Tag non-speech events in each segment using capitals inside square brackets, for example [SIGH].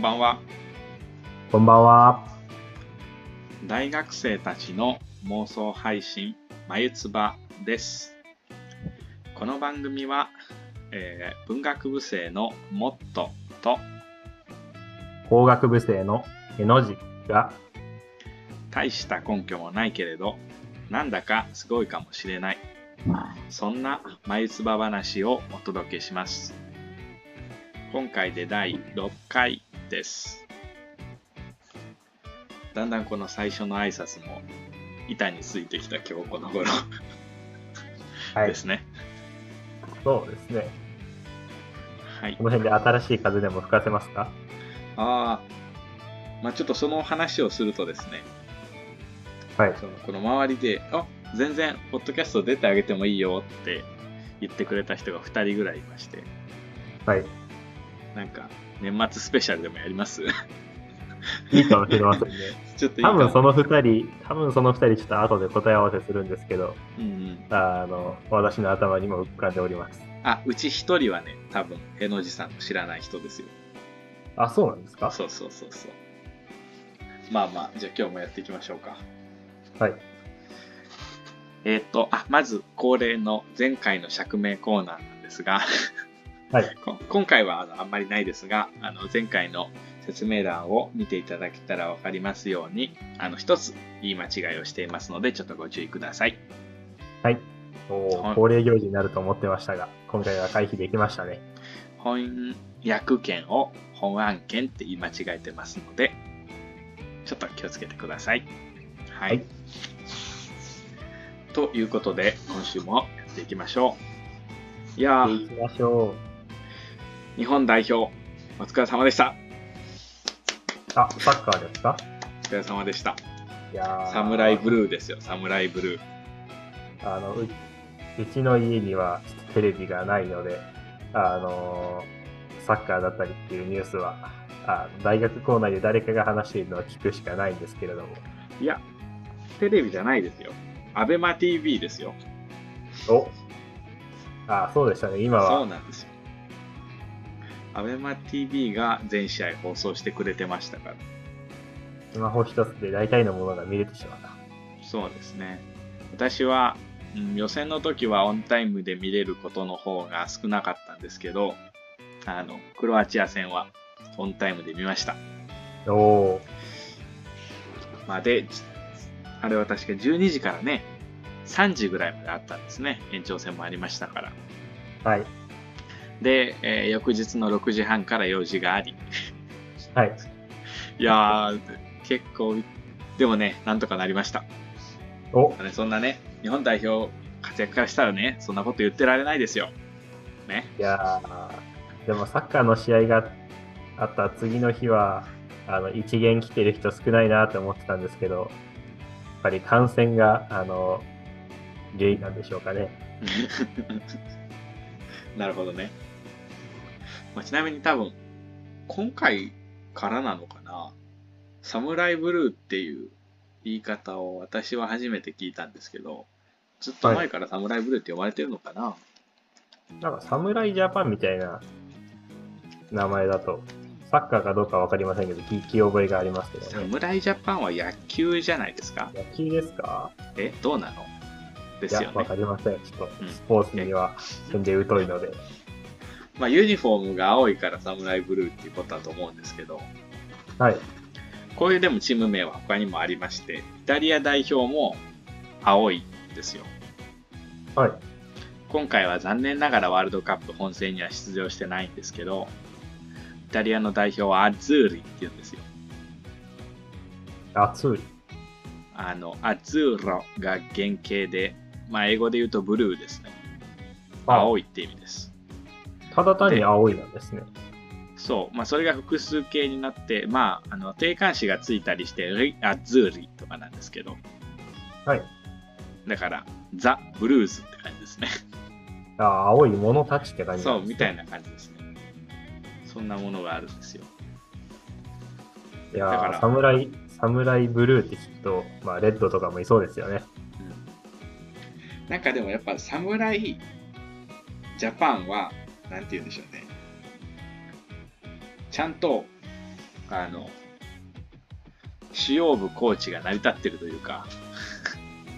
こんばんは。こんばんは。大学生たちの妄想配信、まゆつばです。この番組は、えー文学部生のモットと工学部生のへの字が、大した根拠もないけれど、なんだかすごいかもしれない。そんな眉唾話をお届けします。今回で第6回です。だんだんこの最初の挨拶も板についてきた今日この頃はいで、すね。そうですね。はいこ。の辺で新しい風でも吹かせますか？ああ、まあちょっとその話をするとですね、はい。そのこの周りで、あ全然、ポッドキャスト出てあげてもいいよって言ってくれた人が2人ぐらいいまして、はい。なんか、年末スペシャルでもやりますいいかもしれませんね。[LAUGHS] ちょっといい多分その二人、多分その二人ちょっと後で答え合わせするんですけど、うんうん。あの、私の頭にも浮かんでおります。あ、うち1人はね、多分、へのじさんの知らない人ですよ。あ、そうなんですか？そうそうそうそう。まあまあ、じゃあ今日もやっていきましょうか。はい。えーっと、あ、まず恒例の前回の釈明コーナーなんですが、はい。こ今回はあのあんまりないですが、あの前回の説明欄を見ていただけたらわかりますように、あの一つ言い間違いをしていますので、ちょっとご注意ください。はい。お恒例行事になると思ってましたが、今回は回避できましたね。翻訳権を本案件って言い間違えてますので、ちょっと気をつけてください。はい。はいということで、今週もやっていきましょう。いやー、行きましょ日本代表、お疲れ様でした。う。あ、サッカーですか？お疲れ様でした。いやーサムライブルーですよ、サムライブルー。あのううちの家にはテレビがないので、あのサッカーだったりっていうニュースはあ大学校内で誰かが話しているのは聞くしかないんですけれどもいや、テレビじゃないですよ。アベマ TV ですよ。おあそうでしたね今そうはなんですよ。アベマ TV が全試合放送してくれてましたから。スマホ一つで大体のものが見れてしまったそうですね。私は、うん予選の時はオンタイムで見れることの方が少なかったんですけど、あの、クロアチア戦はオンタイムで見ました。おおまあ、で、あれは確か12時からね、3時ぐらいまであったんですね。延長戦もありましたから。はいで、えー翌日の6時半から用事があり。はいいやー、結構、でもね、なんとかなりました。おねそんなね、日本代表活躍からしたらね、そんなこと言ってられないですよ。ね。いやーでもサッカーの試合があった次の日はあの一元来てる人少ないなって思ってたんですけどやっぱり感染があの原因なんでしょうかね [LAUGHS] なるほどね。まあ、ちなみに多分、今回からなのかな、サムライブルーっていう言い方を私は初めて聞いたんですけど、ずっと前からサムライブルーって呼ばれてるのかな、なんか、サムライジャパンみたいな名前だと、サッカーかどうかわかりませんけど、聞き覚えがありますけどね。サムライジャパンは野球じゃないですか？野球ですか？え、どうなの？ですよいや、わね。かりません。ちょっとうん、スポーツには全然疎いので。まあ、ユニフォームが青いからサムライブルーっていうことだと思うんですけど、はい。こういうでもチーム名は他にもありまして、イタリア代表も青いんですよ。はい。今回は残念ながらワールドカップ本戦には出場してないんですけど、イタリアの代表はアズーリって言うんですよ。熱い。あの、アズーロが原型で、まあ英語で言うとブルーですね。青いって意味です。ただ単に青いなんですね。そう。まあそれが複数形になって、まあ、あの、定冠詞がついたりして、リアズーリとかなんですけど、はい。だから、ザ・ブルーズって感じですね。あ青いものたちって感じそう、なんですねみたいな感じですね。そんなものがあるんですよ。いやだからーサムライ、サムライブルーって聞くと、まあ、レッドとかもいそうですよね。うんなんかでもやっぱ侍ジャパンは、なんて言うんでしょうね。ちゃんとあの、主要部コーチが成り立ってるというか、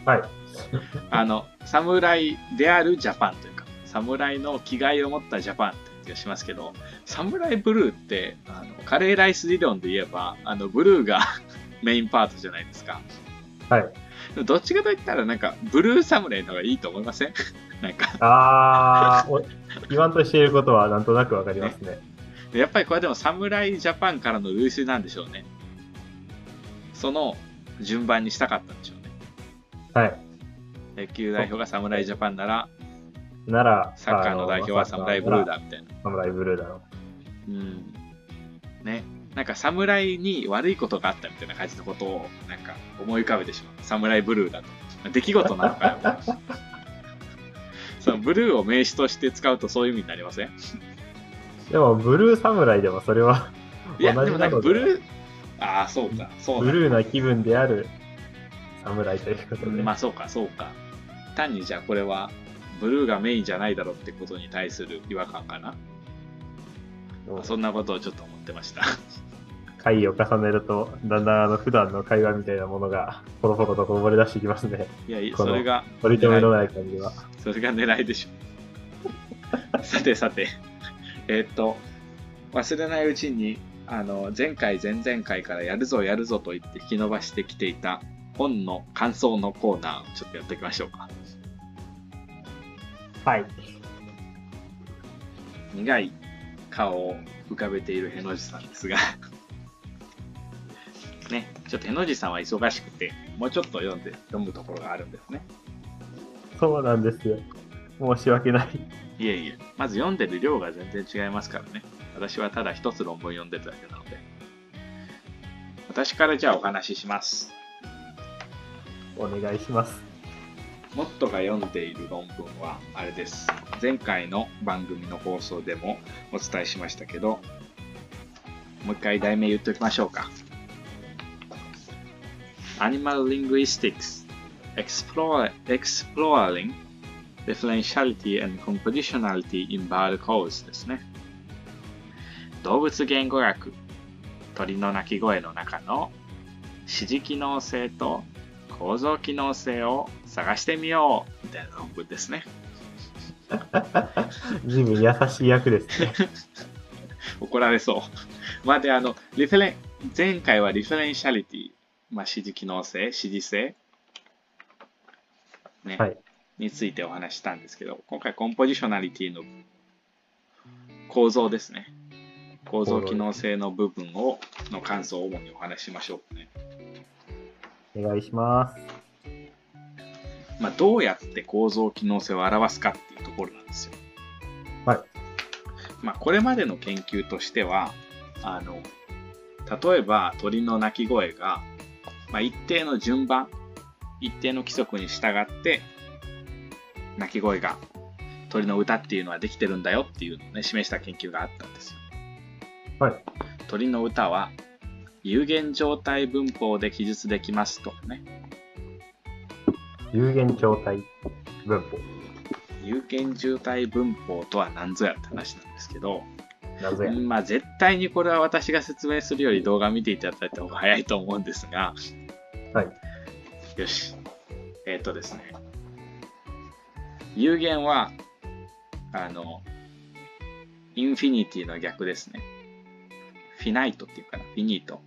はい。[LAUGHS] あの、侍であるジャパンというか、侍の気概を持ったジャパンって気がしますけど、侍ブルーって、あの、カレーライス理論で言えば、あの、ブルーが [LAUGHS] メインパートじゃないですか。はい。どっちかといったら、なんか、ブルー侍の方がいいと思いません？なんか、あー、お言わんとしていることはなんとなくわかりますね。やっぱりこれでも侍ジャパンからのルーシなんでしょうね。その順番にしたかったんでしょうね。はい。野球代表が侍ジャパンなら、なら、サッカーの代表は侍ブルーだみたいな。サムライブルーだろうん。ね。なんか侍に悪いことがあったみたいな感じのことをなんか思い浮かべてしまう。侍ブルーだと。出来事なのかよ。[LAUGHS] そのブルーを名詞として使うとそういう意味になりません？う。でも、ブルーサムライでもそれはいや、同でもなんかブルー、ああ、そうか、そうだ。ブルーな気分であるサムライということで。まあそうか、そうか。単にじゃあこれは、ブルーがメインじゃないだろうってことに対する違和感かな？うんそんなことをちょっと思ってました。回を重ねると、だんだんあの普段の会話みたいなものが、ポロポロとこぼれ出してきますね。いやそれが、取り留めのない感じは。それが狙いでしょ。さてさて、えーっと、忘れないうちに、あの、前回、前々回からやるぞやるぞと言って引き伸ばしてきていた本の感想のコーナーをちょっとやっていきましょうか。はい。苦い顔を浮かべているへの字さんですが、ね、ちょっとへの字さんは忙しくて、もうちょっと読んで、読むところがあるんですね。そうなんですよ。申し訳ない。いえいえ、まず読んでる量が全然違いますからね。私はただ一つ論文読んでるだけなので。私からじゃあお話しします。お願いします。モットが読んでいる論文はあれです。前回の番組の放送でもお伝えしましたけど、もう一回題名言っておきましょうか。Animal Linguistics Explore, Exploring Differentiality and Compositionality in Bird Calls ですね。動物言語学、鳥の鳴き声の中の指示機能性と構造機能性を探してみようみたいな論文ですね。[LAUGHS] ジム優しい役ですね。[LAUGHS] 怒られそう。まあ、で、あの、リフェレン、前回はリフェレンシャリティ、まあ、指示機能性、指示性、ね、はい。についてお話ししたんですけど、今回コンポジショナリティの構造ですね。構造機能性の部分を、の感想を主にお話ししましょうね。お願いします。まあ、どうやって構造機能性を表すかっていうところなんですよ。はい。まあ、これまでの研究としては、あの、例えば鳥の鳴き声が、まあ、一定の順番、一定の規則に従って、鳴き声が鳥の歌っていうのはできてるんだよっていうのをね、示した研究があったんですよ。はい。鳥の歌は有限状態文法で記述できますとね。有限状態文法。有限状態文法とは何ぞやって話なんですけど、な。まあ絶対にこれは私が説明するより動画見ていただいた方が早いと思うんですが、はい。よし。えっ、とですね。有限は、あの、インフィニティの逆ですね。フィナイトっていうかな、フィニート。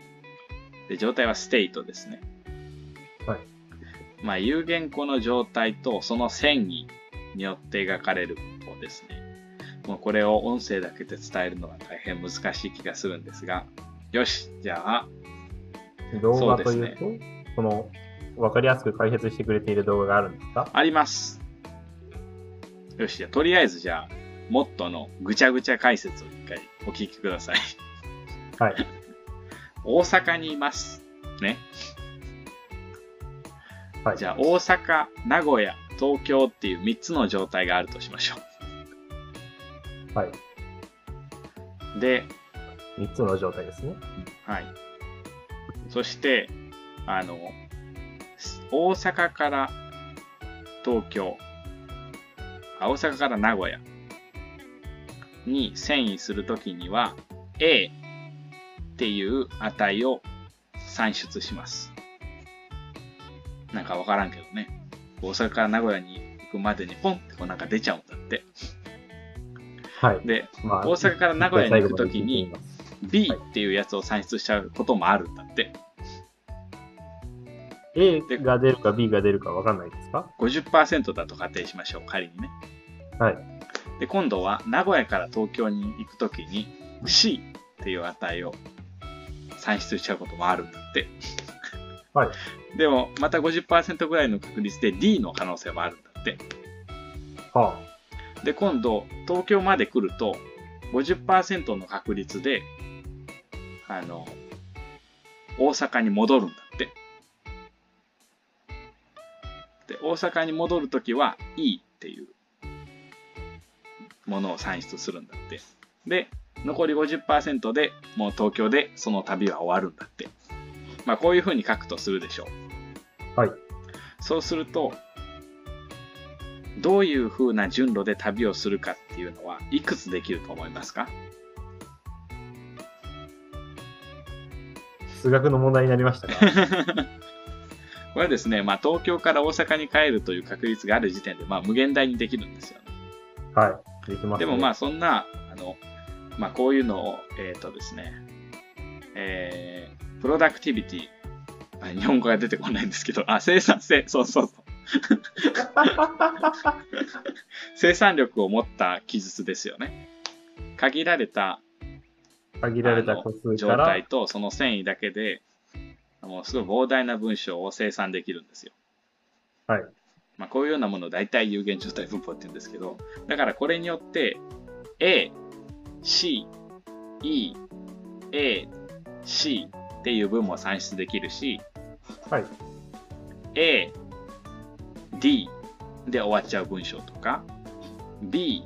で、状態はステイトですね。はい。まあ、有限個の状態とその遷移によって描かれる文法ですね。もうこれを音声だけで伝えるのは大変難しい気がするんですが、よし、じゃあ、動画というそうですと、この、わかりやすく解説してくれている動画があるんですか？あります。よし、じゃあ、とりあえずじゃあ、モットのぐちゃぐちゃ解説を一回お聞きください。はい。大阪にいます。ね。はい。じゃあ、大阪、名古屋、東京っていう3つの状態があるとしましょはい。う。で、3つの状態ですね。はい。そして、あの、大阪から東京、あ大阪から名古屋に遷移するときには、A、っていう値を算出します。なんかわからんけどね。大阪から名古屋に行くまでにポンってこうなんか出ちゃうんだって。はい。で、ま大阪から名古屋に行くときに B っていうやつを算出しちゃうこともあるんだって。A が出るか B が出るか分かんないですか？50%だと仮定しましょう、仮にね。はい。で、今度は名古屋から東京に行くときに C っていう値を算出しちゃうこともあるんだって。はい。でも、また50%ぐらいの確率で D の可能性もあるんだって。はで、今度、東京まで来ると、50%の確率で、あの、大阪に戻るんだって。で、大阪に戻るときは E っていうものを算出するんだって。で、残り50%でもう東京でその旅は終わるんだって。まあこういうふうに書くとするでしょう。はい。そうすると、どういう風な順路で旅をするかっていうのはいくつできると思いますか？あ、数学の問題になりましたか？[LAUGHS] これはですね、まあ、東京から大阪に帰るという確率がある時点で、まあ、無限大にできるんですよね。はい。できます、ね。でもまあそんな、あの、まあこういうのを、えっ、とですね、えー、プロダクティビティ、あ日本語が出てこないんですけど、あ、生産性、そうそうそう。[LAUGHS] 生産力を持った記述ですよね。限られた限られた個数状から、態とその繊維だけで、もうすごい膨大な文章を生産できるんですよ。はい。まあ、こういうようなものを大体有限状態分法って言うんですけど、だからこれによって A、C、E、A、C っていう文も算出できるし、はい。A、D で終わっちゃう文章とか、B、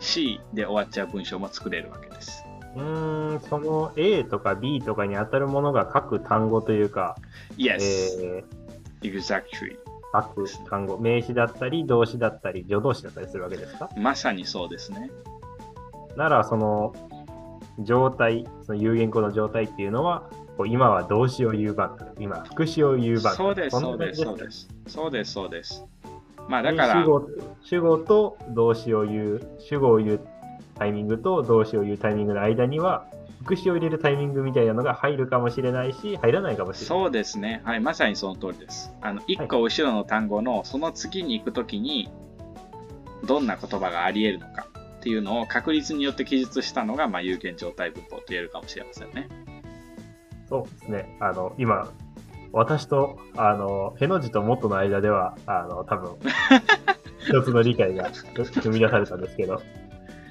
C で終わっちゃう文章も作れるわけです。うーん、その A とか B とかに当たるものが各単語というか、Yes, えー、exactly. 各単語、名詞だったり、動詞だったり、助動詞だったりするわけですか？まさにそうですね。なら、その状態、その有言語の状態っていうのは、今は動詞を言う番だ。今、副詞を言う番だ。そうです、そうです、そうです。そうです、そうです。まあだから主、語主語と動詞を言う、主語を言うタイミングと動詞を言うタイミングの間には、副詞を入れるタイミングみたいなのが入るかもしれないし、入らないかもしれない。そうですね。はい、まさにその通りです。あの、一個後ろの単語のその次に行くときに、どんな言葉があり得るのかっていうのを確率によって記述したのが、まあ、有限状態文法と言えるかもしれませんね。そうですね。あの、今、私と、あの、への字と元の間では、あの、多分、[LAUGHS] 一つの理解が生み出されたんですけど、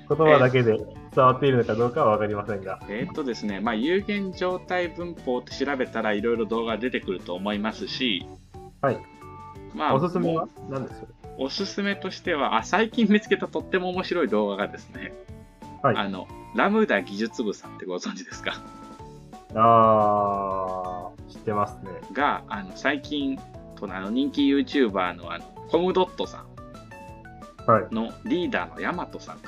言葉だけで伝わっているのかどうかはわかりませんが、えーっとですね、まあ、有限状態文法って調べたらいろいろ動画出てくると思いますし、はい。まあ、おすすめは何です？かおすすめとしてはあ、最近見つけたとっても面白い動画がですね、はい。あの、ラムダ技術部さんってご存知ですか？あー、知ってますね。が、あの、最近、このあの人気 YouTuber のあの、コムドットさはい。んのリーダーのヤマトさん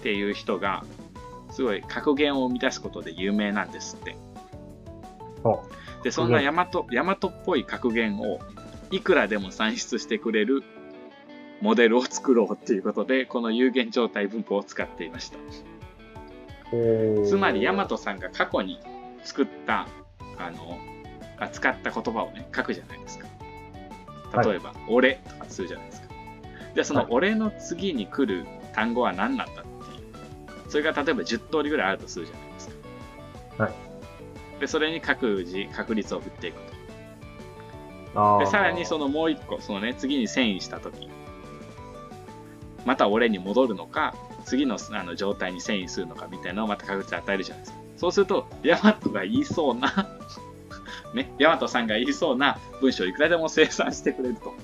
っていう人が、すごい格言を生み出すことで有名なんですって。おで、そんなヤマト、ヤマトっぽい格言をいくらでも算出してくれるモデルを作ろうっていうことで、この有限状態文法を使っていました。つまり、ヤマトさんが過去に作った、あの、あ使った言葉をね、書くじゃないですか。例えば、俺とかするじゃないですか。で、そのはい俺の次に来る単語は何なんだ。それが例えば10通りぐらいあるとするじゃないですか。はい。で、それに各自確率を振っていくと。で、さらにそのもう一個、そのね、次に遷移したとき、また俺に戻るのか、次のあの状態に遷移するのかみたいなのをまた確率与えるじゃないですか。そうすると、ヤマトが言いそうな、[LAUGHS] ね、ヤマトさんが言いそうな文章をいくらでも生産してくれると。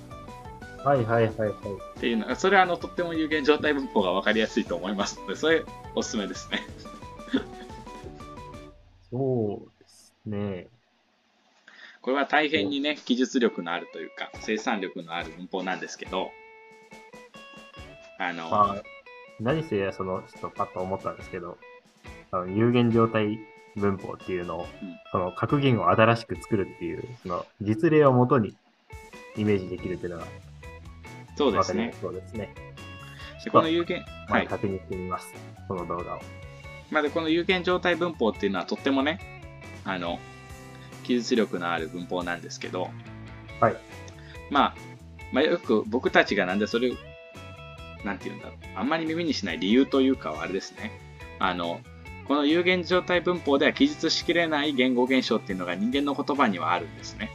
はいはいはいはい。っていうのが、それはあの、とっても有限状態文法が分かりやすいと思いますので、それおすすめですね。そうですね。これは大変にね、記述力のあるというか、生産力のある文法なんですけど、あの、まあ、何せ、その、ちょっとパッと思ったんですけど、あの有限状態文法っていうのを、うんその格言を新しく作るっていう、その実例をもとにイメージできるっていうのがそうですね。そうですね。でこの有限、はい。まあ確認してみます。この動画を。まあ、でこの有限状態文法っていうのはとってもね、あの、記述力のある文法なんですけど、はい。まあ、まあ、よく僕たちがなんでそれを、なんて言うんだろう。あんまり耳にしない理由というかはあれですね。あの、この有限状態文法では記述しきれない言語現象っていうのが人間の言葉にはあるんですね。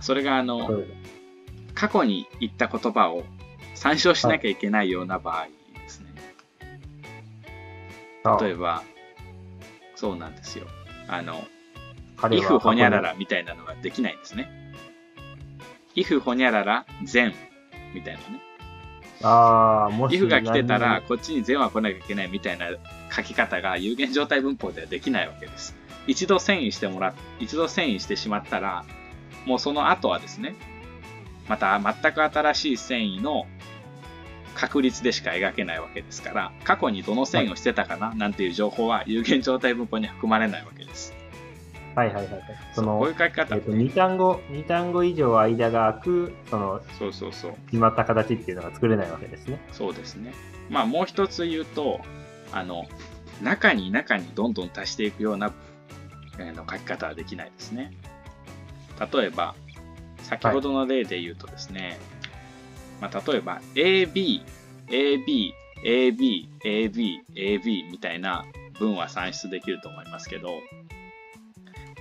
それがあの、過去に言った言葉を参照しなきゃいけないような場合ですね。あ例えば、そうなんですよ。あの、彼 if ほにゃららみたいなのができないんですね。if ほにゃらら全みたいなね。ああ、もし if が来てたら何、こっちに全は来なきゃいけないみたいな書き方が有限状態文法ではできないわけです。一度遷移してもらっ、一度遷移してしまったら、もうその後はですね、また全く新しい遷移の確率でしか描けないわけですから、過去にどの遷移をしてたかな、なんていう情報は有限状態文法には含まれないわけです。はいはいはいはい。そそうこうのいう、書き方えっ、と、2単語、二単語以上間が空く、その、そうそうそう。決まった形っていうのが作れないわけですね。そうですね。まあもう一つ言うと、あの、中に中にどんどん足していくような、えーの書き方はできないですね。例えば、先ほどの例で言うとですね、まあ、例えば AB、AB、AB、AB、AB みたいな文は算出できると思いますけど、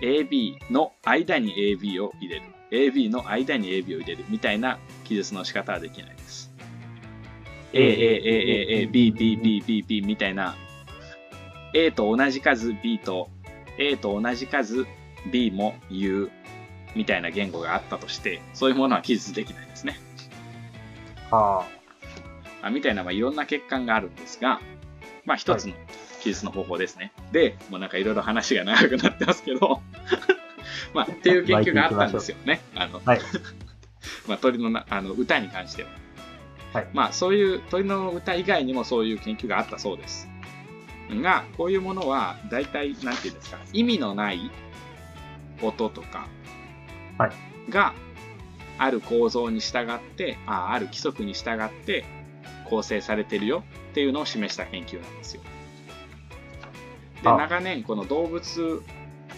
AB の間に AB を入れる。AB の間に AB を入れるみたいな記述の仕方はできないです。A, A, A, A, A, B, B, B, B, B みたいな A と同じ数 B と A と同じ数 B も U みたいな言語があったとして、そういうものは記述できないですね。ああみたいな、まあ、いろんな欠陥があるんですが、まあ一つの記述の方法ですね。で、もうなんかいろいろ話が長くなってますけど、[LAUGHS] まあっていう研究があったんですよね。あの、[LAUGHS] あ。はい。まあ鳥のなあの歌に関しては。はいまあそういう鳥の歌以外にもそういう研究があったそうです。が、こういうものは大体、なんていうんですか、意味のない音とかはいがある構造に従って、あある規則に従って構成されてるよっていうのを示した研究なんですよ。で、あ長年この動物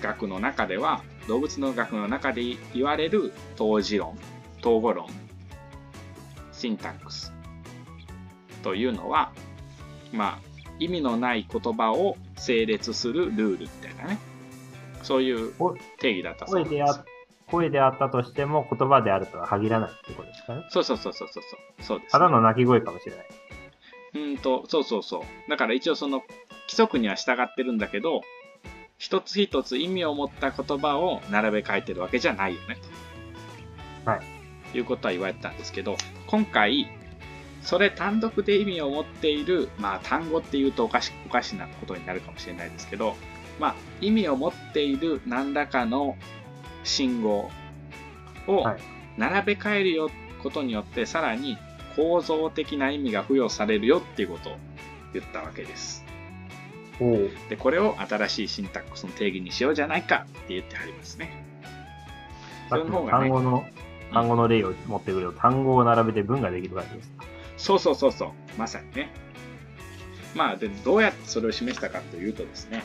学の中では、動物の学の中で言われる統治論、統合論、シンタックスというのは、まあ、意味のない言葉を整列するルールみたいなね、そういうお定義だったそうですあ。声であったとしても言葉であるとは限らないってことですかね。そうそうそうそうそうそう。そうです、ただの鳴き声かもしれない。うーんと、そうそうそう。だから一応その規則には従ってるんだけど、一つ一つ意味を持った言葉を並べ替えてるわけじゃないよね。と。はい。いうことは言われてたんですけど、今回、それ単独で意味を持っている、まあ単語っていうとおかしおかしなことになるかもしれないですけど、まあ意味を持っている何らかの信号をはい並べ替えるよことによってさらに構造的な意味が付与されるよっていうことを言ったわけです。で、これを新しいシンタックスの定義にしようじゃないかって言ってはりますね。のその方がね単語の、単語の例を持ってくると、単語を並べて文ができる感じですか。そうそうそうそう。まさにね。まあ、で、どうやってそれを示したかというとですね、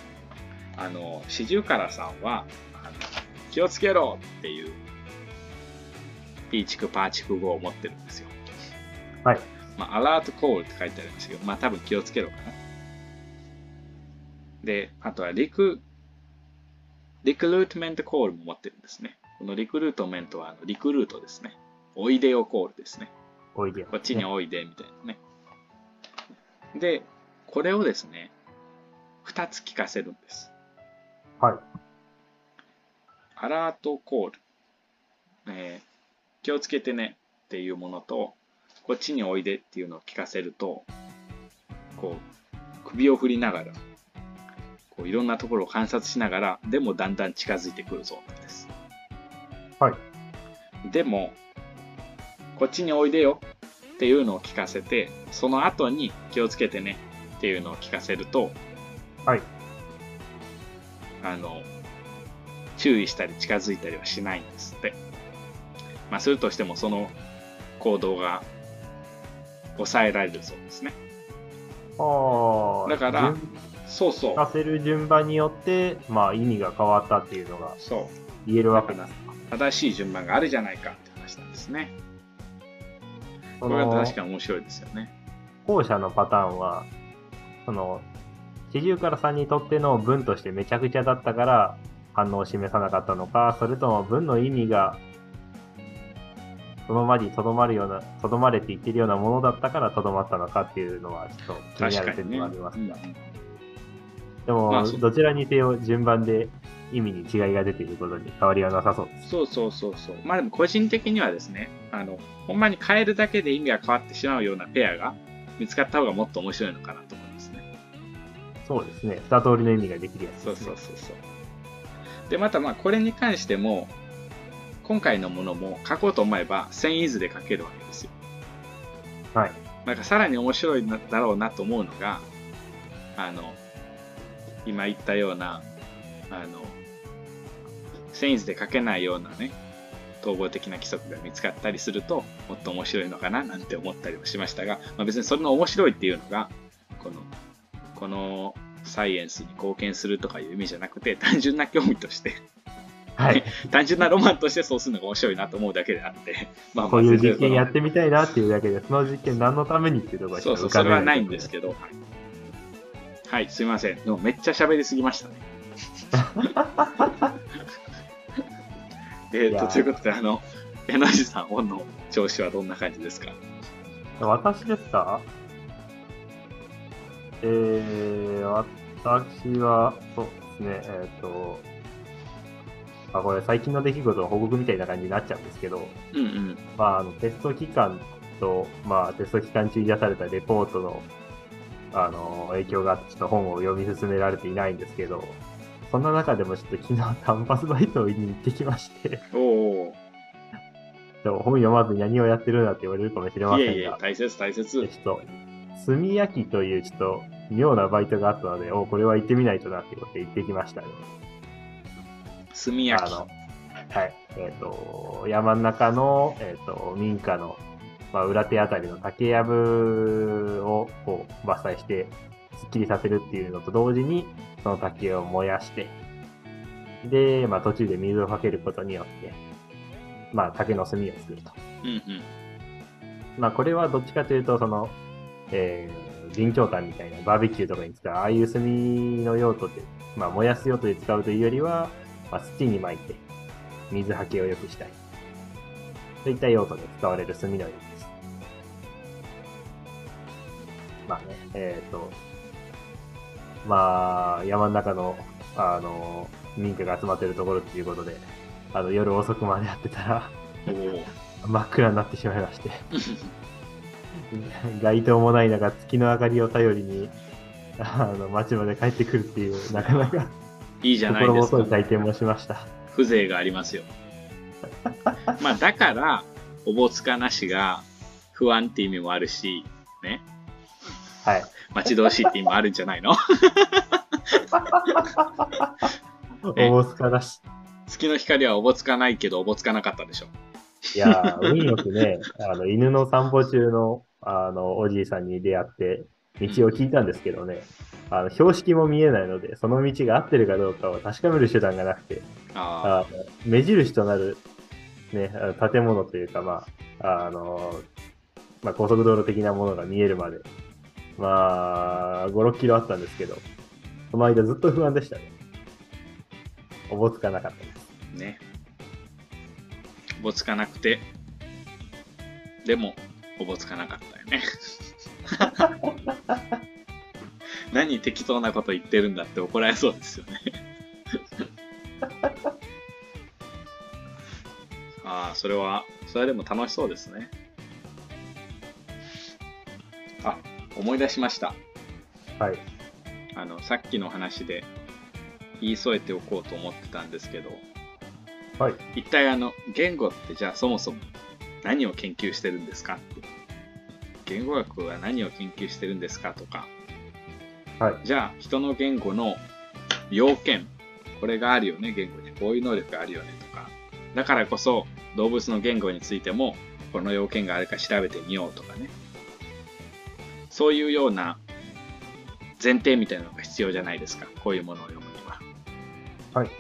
あの、四十からさんは、気をつけろっていう、ピーチクパーチク語を持ってるんですよ。はい。まあ、アラートコールって書いてありますけど、まあ多分気をつけろかな。で、あとはリク、リクルートメントコールも持ってるんですね。このリクルートメントはあのリクルートですね。おいでよコールですね。おいでよ。こっちにおいでみたいなね。で、これをですね、二つ聞かせるんです。はい。アラートコール、えー気をつけてねっていうものと、こっちにおいでっていうのを聞かせると、こう、首を振りながら、こういろんなところを観察しながら、でもだんだん近づいてくるぞなんです。はい。でも、こっちにおいでよっていうのを聞かせて、その後に気をつけてねっていうのを聞かせると、はい。あの、注意したり近づいたりはしないんですって。まあ、するとしてもその行動が抑えられるそうですね。ああ。だから順そうそう。させる順番によって、まあ意味が変わったっていうのがそう。言えるわけですか。正しい順番があるじゃないかって話なんですね。そこれはの確かに面白いですよね。後者のパターンは、その、四十から三にとっての文としてめちゃくちゃだったから反応を示さなかったのか、それとも文の意味がその場にとどまるような、とどまれって言ってるようなものだったからとどまったのかっていうのはちょっと気になる点で確かにね。はありますが、うんでも、まあそどちらにせよ順番で意味に違いが出ていることに変わりはなさそうです。そうそうそうそう。まあでも個人的にはですね、あの、ほんまに変えるだけで意味が変わってしまうようなペアが見つかった方がもっと面白いのかなと思いますね。そうですね。二通りの意味ができるやつそうです、ね。そうそうそう。で、またまあこれに関しても、今回のものも書こうと思えば1000イズで書けるわけですよ。はい。なんかさらに面白いんだろうなと思うのが、あの、今言ったような、あの、1000イズで書けないようなね、統合的な規則が見つかったりすると、もっと面白いのかななんて思ったりもしましたが、まあ、別にそれの面白いっていうのが、この、このサイエンスに貢献するとかいう意味じゃなくて、単純な興味として、はい。[LAUGHS] 単純なロマンとしてそうするのが面白いなと思うだけであって、[LAUGHS] まあまあこういう実験やってみたいなっていうだけで、その実験何のためにっていうところがそうそう、それはないんですけど。はい、すいません。でもめっちゃ喋りすぎましたね。えっと、ということで、あの、柳さん、オンの調子はどんな感じですか？私ですか？えー、私は、そうですね、えっ、と、あ、これ最近の出来事の報告みたいな感じになっちゃうんですけど、うんうん。まあ、あの、テスト期間と、まあ、テスト期間中に出されたレポートの、あの、影響があって、ちょっと本を読み進められていないんですけど、そんな中でもちょっと昨日単発バイトに行ってきまして、おおでも本読まずに何をやってるんだって言われるかもしれまー。せんが、、いえいえ大切大切。ちょっと、炭焼きというちょっと妙なバイトがあったので、おこれは行ってみないとなってことで行ってきましたね。炭焼き。あの、はい。えっ、と、山の中の、えっ、と、民家の、まあ、裏手あたりの竹やぶをこう伐採して、すっきりさせるっていうのと同時に、その竹を燃やして、で、まあ、途中で水をかけることによって、まあ、竹の炭を作ると。うんうん。まあ、これはどっちかというと、その、えー、備長炭みたいなバーベキューとかに使う、ああいう炭の用途で、まあ、燃やす用途で使うというよりは、まあ、土に巻いて、水はけを良くしたい。そういった用途で使われる炭のようです。まあね、えっ、と、まあ、山の中の、あの、民家が集まってるところっていうことで、あの、夜遅くまでやってたら。[LAUGHS] 真っ暗になってしまいまして。[LAUGHS] [LAUGHS] 街灯もない中、月の明かりを頼りに、[LAUGHS] あの、街まで帰ってくるっていう、なかなか [LAUGHS] いいじゃない心ですか。細い体験もしました。風情がありますよ。まあ、だから、おぼつかなしが不安って意味もあるし、ね。はい。待ち遠しいって意味もあるんじゃないの？えおぼつかだし。月の光はおぼつかないけどおぼつかなかったでしょ。いやー、運よくね、[LAUGHS] あの、犬の散歩中の、あの、おじいさんに出会って、道を聞いたんですけどね、あの、標識も見えないので、その道が合ってるかどうかを確かめる手段がなくて、あ目印となる、ね、建物というか、まあ、あの、まあ、高速道路的なものが見えるまで、まあ、5、6キロあったんですけど、その間ずっと不安でしたね。おぼつかなかったです。あ、ね。おぼつかなくて、でも、おぼつかなかったよね。[LAUGHS] 何適当なこと言ってるんだって怒られそうですよね。ああ、それは、それでも楽しそうですね。あ、思い出しました。はい。あの、さっきの話で言い添えておこうと思ってたんですけど、はい。一体あの、言語ってじゃあそもそも何を研究してるんですか。言語学は何を研究してるんですかとか、はい。じゃあ、人の言語の要件、これがあるよね、言語に。こういう能力があるよねとか。だからこそ、動物の言語についても、この要件があるか調べてみようとかね。そういうような前提みたいなのが必要じゃないですか。こういうものを読むには。はい。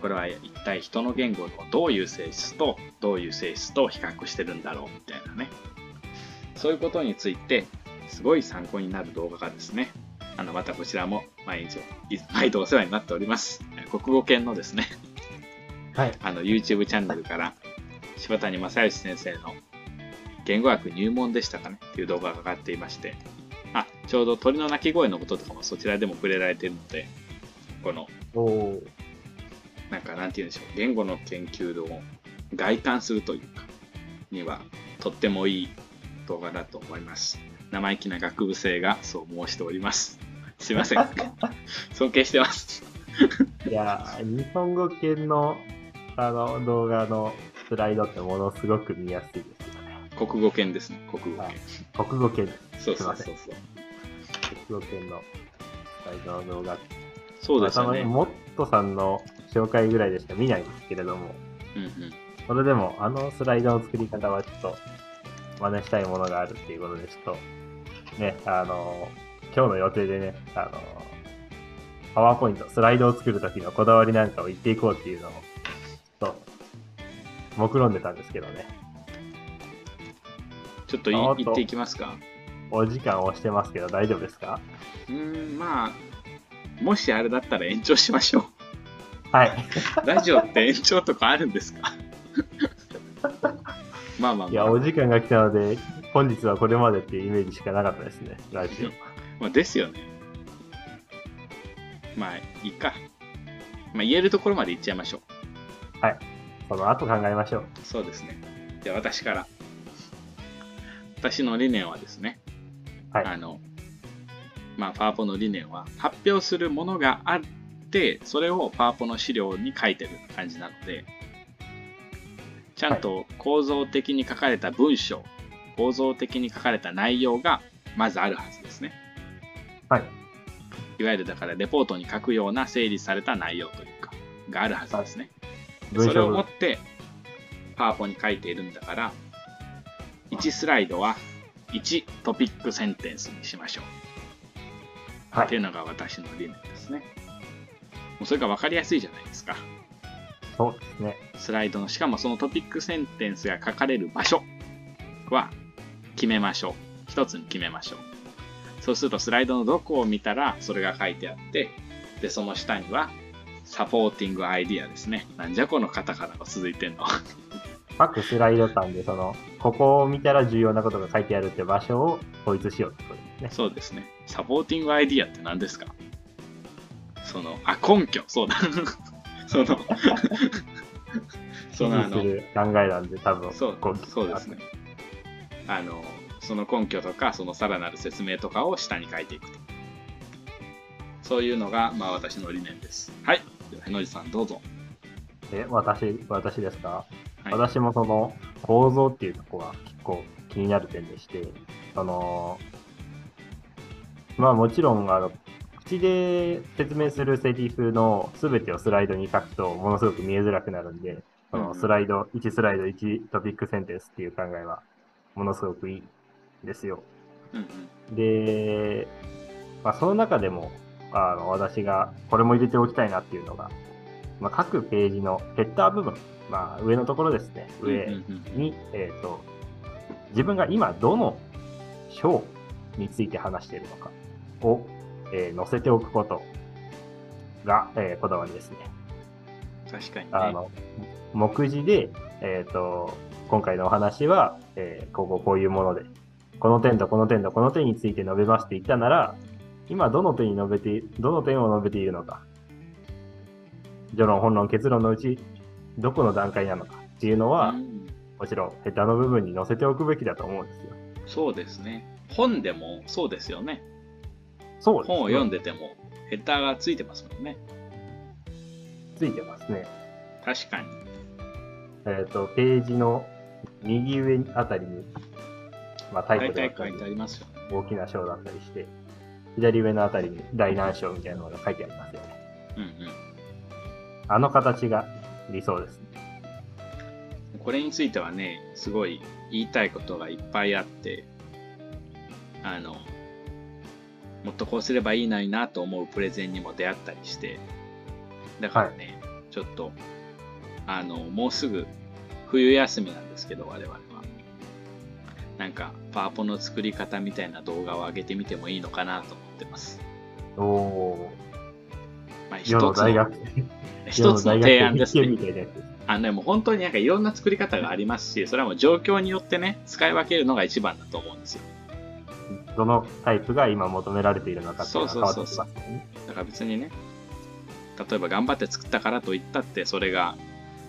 これは一体人の言語のどういう性質とどういう性質と比較してるんだろうみたいなね。そういうことについてすごい参考になる動画がですね、あのまたこちらも毎日、毎度お世話になっております。国語研のですね、はい。あの YouTube チャンネルから柴谷正義先生の言語学入門でしたかねっていう動画が上がっていまして、あ、ちょうど鳥の鳴き声のこととかもそちらでも触れられているので、このなんて言うんでしょう、言語の研究度を外観するというか、にはとってもいい動画だと思います。生意気な学部生がそう申しております。すいません。[LAUGHS] 尊敬してます。いやー、日本語系のあの動画のスライドってものすごく見やすいですよね。国語圏ですね、国語はい圏。国語系です。そうそうそうそう。国語系のスライドの動画。そうですよね。まあモットさんの紹介ぐらいでしか見ないんですけれども、うんうん。それでもあのスライドの作り方はちょっと真似したいものがあるっていうことでちょっと、ね、あの、今日の予定でね、あの、パワーポイント、スライドを作るときのこだわりなんかを言っていこうっていうのを、ちょっと、目論んでたんですけどね。ちょっと言っていきますか。お時間押してますけど大丈夫ですか？うーん、まあ、もしあれだったら延長しましょはい。う。[LAUGHS] ラジオって延長とかあるんですか？[LAUGHS] まあまあいや、まあ、お時間が来たので、本日はこれまでっていうイメージしかなかったですね、ラジオ。[LAUGHS] まあ、ですよね。まあ、いいか。まあ、言えるところまで言っちゃいましょう。その後考えましょう。そうですね。じゃあ私から。私の理念はですね、はいあの、まあ、パワポの理念は、発表するものがあって、それをパワポの資料に書いてる感じなので、ちゃんと構造的に書かれた文章、構造的に書かれた内容がまずあるはずですね。はい。いわゆるだからレポートに書くような整理された内容というか、があるはずですね。文それを章持って、パワポに書いているんだから、1スライドは1トピックセンテンスにしましょう。はい。っていうのが私の理念ですね。もうそれが分かりやすいじゃないですか。そうですね。スライドの、しかもそのトピックセンテンスが書かれる場所は決めましょう。一つに決めましょう。そうするとスライドのどこを見たらそれが書いてあって、で、その下にはサポーティングアイディアですね。なんじゃこのカタカナが続いてんの。[LAUGHS] 各スライド欄で、その、ここを見たら重要なことが書いてあるって場所を統一しようってことですね。そうですね。サポーティングアイディアって何ですか？その、あ、根拠、そうだ。[LAUGHS] その、そのあの考えなんで、多分、そうこそうですね。あの、その根拠とか、そのさらなる説明とかを下に書いていくと。そういうのが、まあ私の理念です。はい。では、へのじさん、どうぞ。え、私、私ですか、はい私もその構造っていうところが結構気になる点でして、その、まあもちろん、あの、口で説明するセリフの全てをスライドに書くとものすごく見えづらくなるんで、そうん。のスライド、1スライド1トピックセンテンスっていう考えはものすごくいいんですよ。で、まあ、その中でも、あの、私がこれも入れておきたいなっていうのが、まあ、各ページのヘッダー部分、まあ、上のところですね、上に、えっ、と、自分が今どの章について話しているのかを、えー載せておくことが、えーこだわりですね。確かにね。あの、目次で、えっ、と、今回のお話は、えーこここういうもので、この点とこの点とこの点について述べますって言ったなら、今どの点に述べて、どの点を述べているのか、序論、本論、結論のうち、どこの段階なのかっていうのは、うんもちろんヘッダーの部分に載せておくべきだと思うんですよ。そうですね。本でもそうですよね。そうですね。本を読んでても、ヘッダーがついてますもんね。ついてますね。確かに。えっ、と、ページの右上あたりに、まあタイ大プであったり体書いてありますよね。大きな章だったりして、左上のあたりに大難章みたいなのが書いてありますよね。うんうん。あの形が理想ですね。これについてはね、すごい言いたいことがいっぱいあって、あの、もっとこうすればいいのになと思うプレゼンにも出会ったりして、だからね、ちょっと、あの、もうすぐ冬休みなんですけど、我々は。なんか、パワポの作り方みたいな動画を上げてみてもいいのかなと思ってます。おおまあ、一つの [LAUGHS] 一つの提案ですね。あのね、もう本当になんかいろんな作り方がありますし、それはもう状況によってね、使い分けるのが一番だと思うんですよ。どのタイプが今求められているのかっていうのが変わってきますよね。だから別にね、例えば頑張って作ったからといったって、それが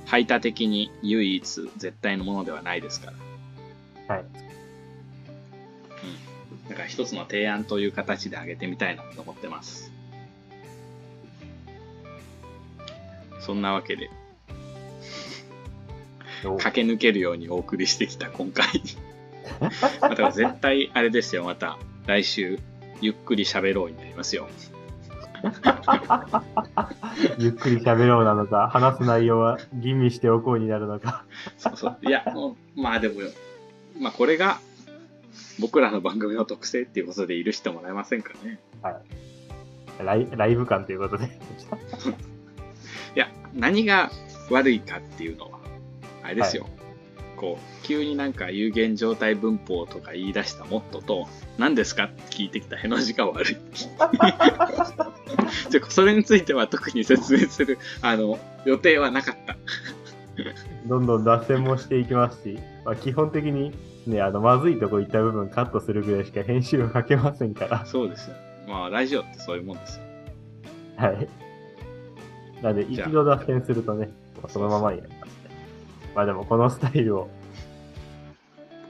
排他的に唯一絶対のものではないですから。はい。うん。だから一つの提案という形で上げてみたいなと思ってます。そんなわけで、お駆け抜けるようにお送りしてきた今回。まあだから絶対あれですよ、また来週、ゆっくり喋ろうになりますよ。ゆっくり喋ろうなのか、話す内容は吟味しておこうになるのか。そうそう。いや、もうまあでも、まあこれが僕らの番組の特性っていうことで許してもらえませんかね。ライライブ感ということで。[LAUGHS] いや、何が悪いかっていうのは、あれですよ。こう、急になんか有限状態文法とか言い出したモットと、何ですか？って聞いてきたへの字が悪い。[LAUGHS] それについては特に説明する、あの、予定はなかった。どんどん脱線もしていきますし、まあ、基本的にね、あの、まずいとこ行った部分カットするぐらいしか編集をかけませんから。そうですよ。まあ、ラジオってそういうもんですよ。はい。なんで、一度脱線するとね、そのままになりますね。まあでも、このスタイルを、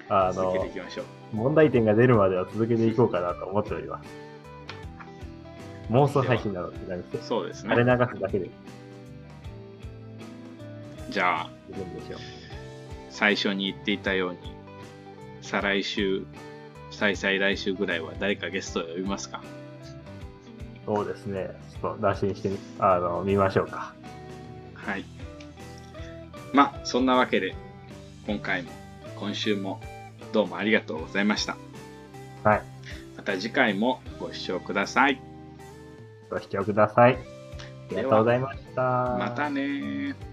あの続けてい、きましょう。問題点が出るまでは続けていこうかなと思っております。妄想配信なので、そうです垂れね。流すだけでじゃあ。最初に言っていたように、再来週、再々来週ぐらいは誰かゲストを呼びますか？そうですね。ちょっと打診してみ、あの、見ましょうか。はい。まあ、そんなわけで、今回も、今週も、どうもありがとうございました。はい。また次回もご視聴ください。ご視聴ください。ありがとうございました。またねー。